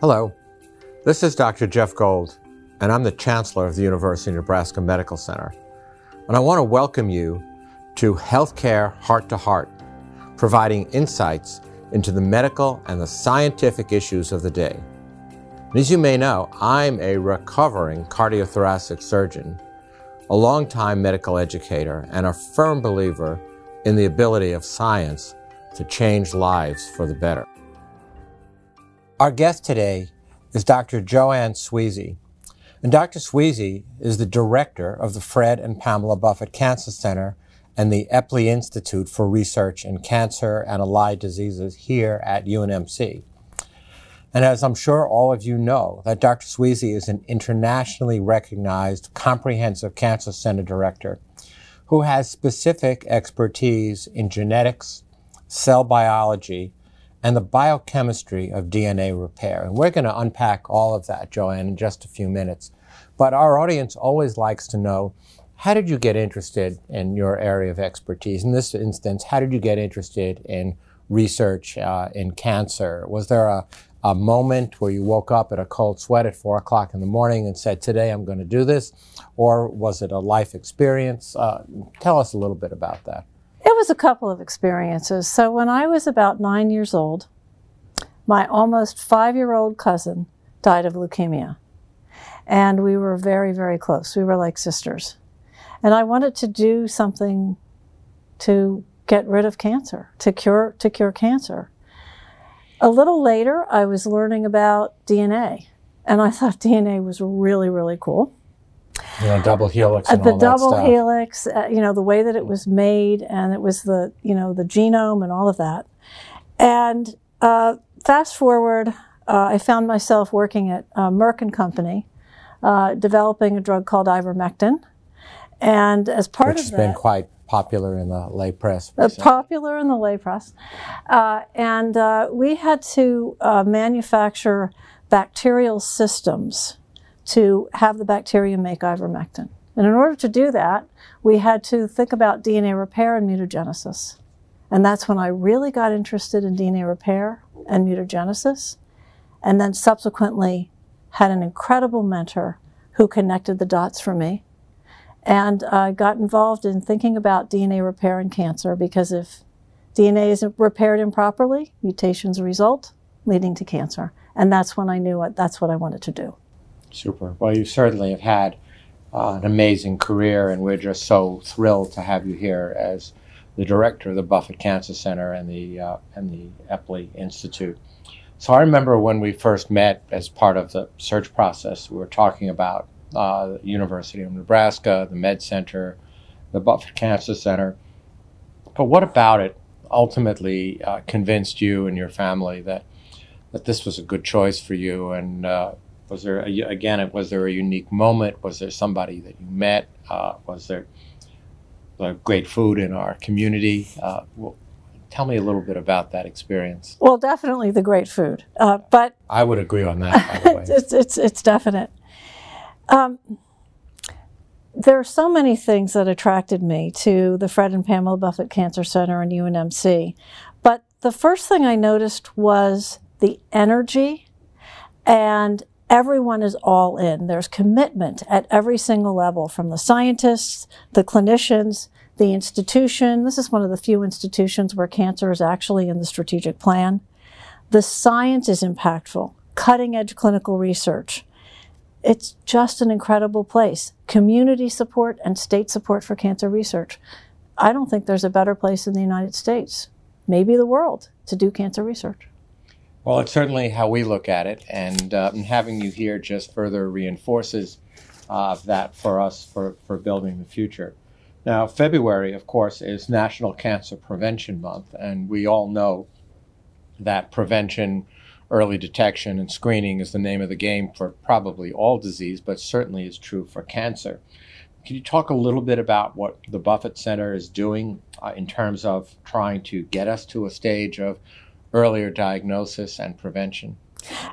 Hello, this is Dr. Jeff Gold, and I'm the Chancellor of the University of Nebraska Medical Center. And I want to welcome you to Healthcare Heart to Heart, providing insights into the medical and the scientific issues of the day. And as you may know, I'm a recovering cardiothoracic surgeon, a longtime medical educator, and a firm believer in the ability of science to change lives for the better. Our guest today is Dr. Joann Sweasy. And Dr. Sweasy is the director of the Fred and Pamela Buffett Cancer Center and the Eppley Institute for Research in Cancer and Allied Diseases here at UNMC. And as I'm sure all of you know, that Dr. Sweasy is an internationally recognized comprehensive cancer center director who has specific expertise in genetics, cell biology, and the biochemistry of DNA repair. And we're going to unpack all of that, Joann, in just a few minutes. But our audience always likes to know how did you get interested in your area of expertise? In this instance, how did you get interested in research uh, in cancer? Was there a, a moment where you woke up at a cold sweat at four o'clock in the morning and said, Today I'm going to do this? Or was it a life experience? Uh, tell us a little bit about that. It was a couple of experiences. So when I was about nine years old, my almost five year old cousin died of leukemia. And we were very, very close. We were like sisters. And I wanted to do something to get rid of cancer, to cure, to cure cancer. A little later, I was learning about DNA. And I thought DNA was really, really cool you know, double helix and the all double helix, uh, you know, the way that it was made, and it was the you know the genome and all of that. And uh, fast forward, uh, I found myself working at uh, Merck and Company, uh, developing a drug called ivermectin, and as part of it Which of has that, been quite popular in the lay press. uh, popular in the lay press, uh, and uh, we had to uh, manufacture bacterial systems to have the bacteria make ivermectin. And in order to do that, we had to think about DNA repair and mutagenesis. And that's when I really got interested in DNA repair and mutagenesis. And then subsequently had an incredible mentor who connected the dots for me. And I got involved in thinking about DNA repair and cancer because if DNA isn't repaired improperly, mutations result, leading to cancer. And that's when I knew what, that's what I wanted to do. Super. Well, you certainly have had uh, an amazing career, and we're just so thrilled to have you here as the director of the Buffett Cancer Center and the uh, and the Eppley Institute. So I remember when we first met as part of the search process, we were talking about uh, the University of Nebraska, the Med Center, the Buffett Cancer Center. But what about it ultimately uh, convinced you and your family that that this was a good choice for you and uh, was there a, again? Was there a unique moment? Was there somebody that you met? Uh, was there uh, great food in our community? Uh, well, tell me a little bit about that experience. Well, definitely the great food, uh, but I would agree on that. By the way, it's, it's it's definite. Um, there are so many things that attracted me to the Fred and Pamela Buffett Cancer Center and UNMC, but the first thing I noticed was the energy and everyone is all in. There's commitment at every single level from the scientists, the clinicians, the institution. This is one of the few institutions where cancer is actually in the strategic plan. The science is impactful, cutting edge clinical research. It's just an incredible place. Community support and state support for cancer research. I don't think there's a better place in the United States, maybe the world, to do cancer research. Well, it's certainly how we look at it, and, uh, and having you here just further reinforces uh, that for us for, for building the future. Now, February, of course, is National Cancer Prevention Month, and we all know that prevention, early detection, and screening is the name of the game for probably all disease, but certainly is true for cancer. Can you talk a little bit about what the Buffett Center is doing uh, in terms of trying to get us to a stage of earlier diagnosis and prevention?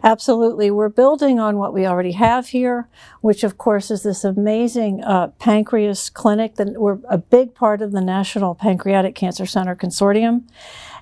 Absolutely. We're building on what we already have here, which of course is this amazing uh, pancreas clinic that we're a big part of the National Pancreatic Cancer Center Consortium.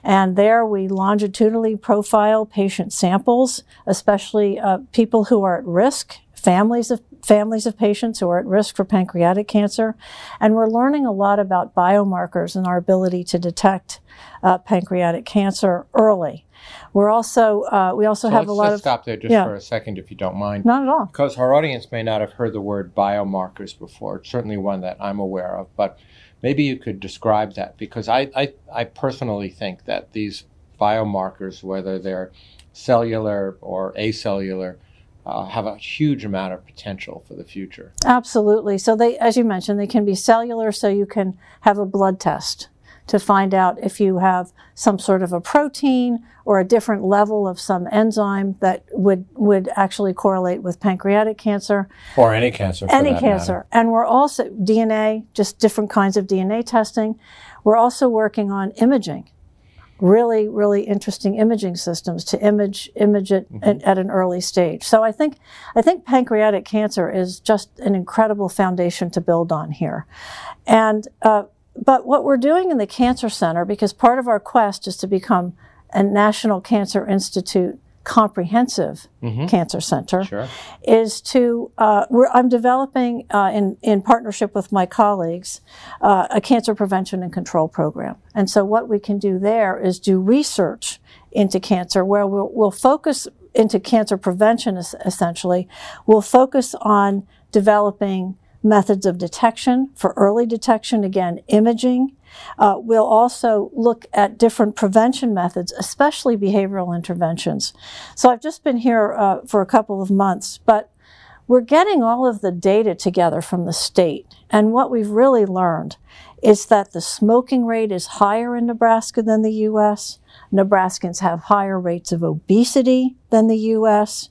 And there we longitudinally profile patient samples, especially uh, people who are at risk, families of families of patients who are at risk for pancreatic cancer. And we're learning a lot about biomarkers and our ability to detect uh, pancreatic cancer early. We're also uh, we also So have a lot of stop there just yeah. for a second, if you don't mind. not at all. Because our audience may not have heard the word biomarkers before. It's certainly one that I'm aware of, but maybe you could describe that because I, I, I personally think that these biomarkers, whether they're cellular or acellular, uh, have a huge amount of potential for the future. Absolutely. So they, as you mentioned, they can be cellular, so you can have a blood test to find out if you have some sort of a protein or a different level of some enzyme that would would actually correlate with pancreatic cancer, Or any cancer. any cancer. And we're also DNA, just different kinds of DNA testing. We're also working on imaging. Really, really interesting imaging systems to image image it at, at an early stage. So I think I think pancreatic cancer is just an incredible foundation to build on here. And uh, but what we're doing in the Cancer Center, because part of our quest is to become a National Cancer Institute comprehensive cancer center, Sure. is to uh, we're, I'm developing uh, in in partnership with my colleagues uh, a cancer prevention and control program. And so what we can do there is do research into cancer where we'll, we'll focus into cancer prevention es- essentially. We'll focus on developing methods of detection for early detection, again, imaging. Uh, we'll also look at different prevention methods, especially behavioral interventions. So I've just been here uh, for a couple of months, but we're getting all of the data together from the state. And what we've really learned is that the smoking rate is higher in Nebraska than the U.S. Nebraskans have higher rates of obesity than the U.S.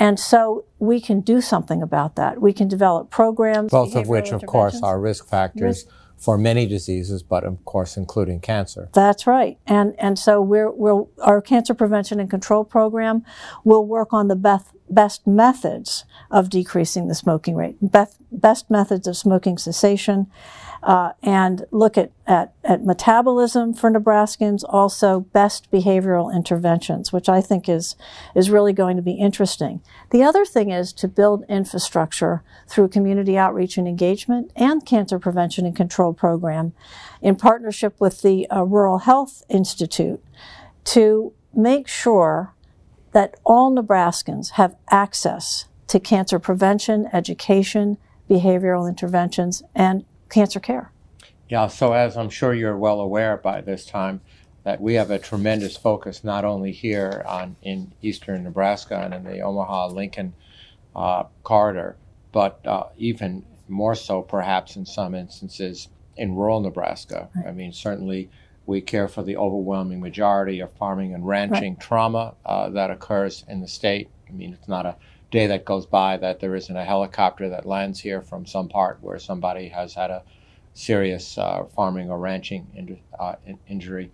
And so we can do something about that. We can develop programs. Both of which, of course, are risk factors for many diseases, but of course, including cancer. That's right. And and so we're we'll our cancer prevention and control program will work on the best best methods of decreasing the smoking rate, best best methods of smoking cessation, uh, and look at, at at metabolism for Nebraskans. Also, best behavioral interventions, which I think is is really going to be interesting. The other thing is to build infrastructure through community outreach and engagement and cancer prevention and control program in partnership with the uh, Rural Health Institute to make sure that all Nebraskans have access to cancer prevention, education, behavioral interventions, and cancer care. Yeah, so as I'm sure you're well aware by this time, that we have a tremendous focus not only here on in eastern Nebraska and in the Omaha Lincoln uh, corridor, but uh, even more so perhaps in some instances in rural Nebraska. I mean, certainly we care for the overwhelming majority of farming and ranching trauma uh, that occurs in the state. I mean, it's not a day that goes by that there isn't a helicopter that lands here from some part where somebody has had a serious uh, farming or ranching in, uh, in- injury.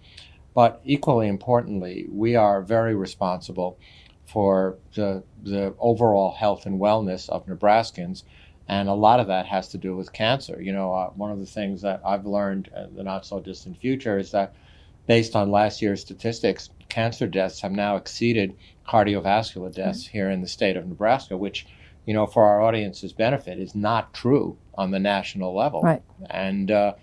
But equally importantly, we are very responsible for the, the overall health and wellness of Nebraskans. And a lot of that has to do with cancer. You know, uh, one of the things that I've learned in the not so distant future is that based on last year's statistics, cancer deaths have now exceeded cardiovascular deaths here in the state of Nebraska, which, you know, for our audience's benefit, is not true on the national level. Right. And uh,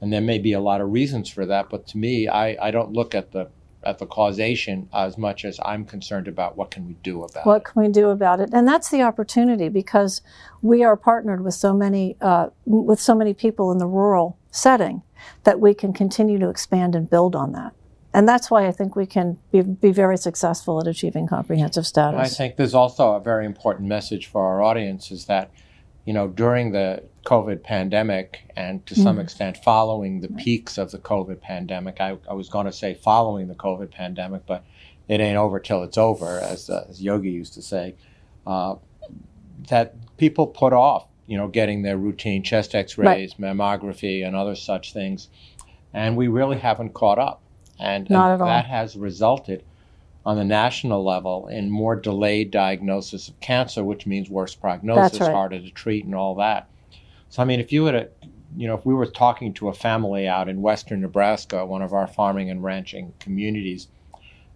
and there may be a lot of reasons for that, but to me, I, I don't look at the at the causation as much as I'm concerned about what can we do about it. What it. can we do about it? And that's the opportunity because we are partnered with so many uh, with so many people in the rural setting that we can continue to expand and build on that. And that's why I think we can be, be very successful at achieving comprehensive status. I think there's also a very important message for our audience is that, you know, during the COVID pandemic and to some extent following the peaks of the COVID pandemic, I, I was going to say following the COVID pandemic, but it ain't over till it's over, as, uh, as Yogi used to say, uh, that people put off, you know, getting their routine chest x-rays, mammography, and other such things. And we really haven't caught up. And, and that has resulted on the national level in more delayed diagnosis of cancer, which means worse prognosis, right. harder to treat, and all that. So, I mean, if you were to you know, if we were talking to a family out in western Nebraska, one of our farming and ranching communities,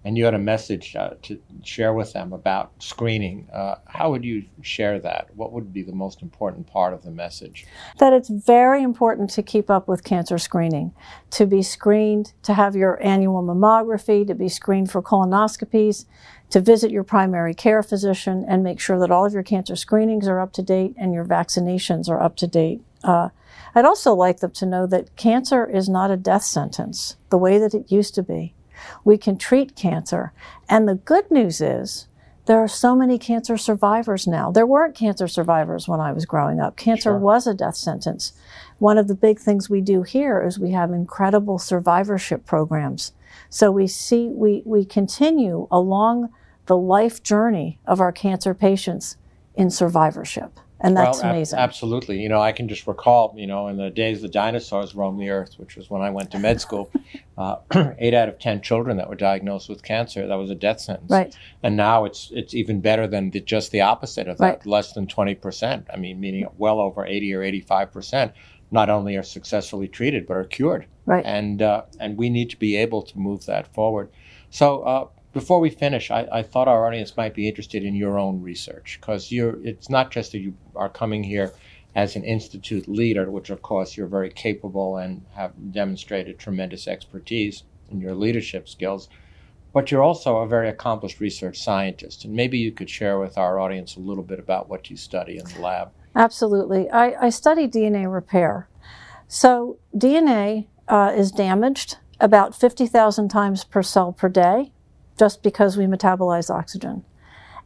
and you had a message uh, to share with them about screening, uh, how would you share that? What would be the most important part of the message? That it's very important to keep up with cancer screening, to be screened, to have your annual mammography, to be screened for colonoscopies, to visit your primary care physician and make sure that all of your cancer screenings are up to date and your vaccinations are up to date. Uh, I'd also like them to know that cancer is not a death sentence the way that it used to be. We can treat cancer. And the good news is there are so many cancer survivors now. There weren't cancer survivors when I was growing up. Cancer sure. was a death sentence. One of the big things we do here is we have incredible survivorship programs. So we see, we, we continue along the life journey of our cancer patients in survivorship. And that's well, amazing. Ab- absolutely. You know, I can just recall, you know, in the days the dinosaurs roamed the earth, which was when I went to med school, uh, eight out of 10 children that were diagnosed with cancer, that was a death sentence. Right. And now it's it's even better than the, just the opposite of that, right. less than 20%. I mean, meaning well over 80 or 85% not only are successfully treated, but are cured. Right. And, uh, and we need to be able to move that forward. So, uh, before we finish, I, I, thought our audience might be interested in your own research because. It's not just that you are coming here as an institute leader, which of course you're very capable and have demonstrated tremendous expertise in your leadership skills, but you're also a very accomplished research scientist. And maybe you could share with our audience a little bit about what you study in the lab. Absolutely. I, I study DNA repair. So DNA uh, is damaged about 50,000 times per cell per day just because we metabolize oxygen.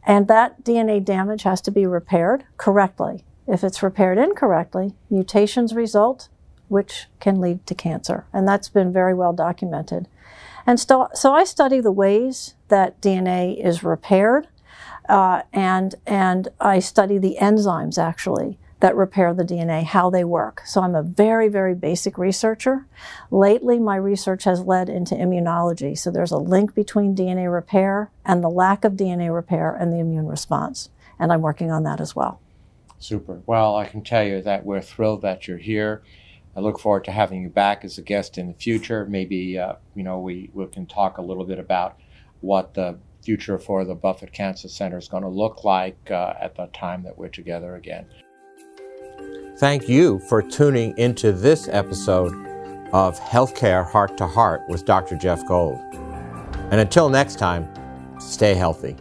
And that DNA damage has to be repaired correctly. If it's repaired incorrectly, mutations result, which can lead to cancer. And that's been very well documented. And so, so I study the ways that DNA is repaired, uh, and, and I study the enzymes actually that repair the DNA, how they work. So I'm a very, very basic researcher. Lately, my research has led into immunology. So there's a link between DNA repair and the lack of DNA repair and the immune response. And I'm working on that as well. Super. Well, I can tell you that we're thrilled that you're here. I look forward to having you back as a guest in the future. Maybe, uh, you know, we, we can talk a little bit about what the future for the Buffett Cancer Center is going to look like uh, at the time that we're together again. Thank you for tuning into this episode of Healthcare Heart to Heart with Dr. Jeff Gold. And until next time, stay healthy.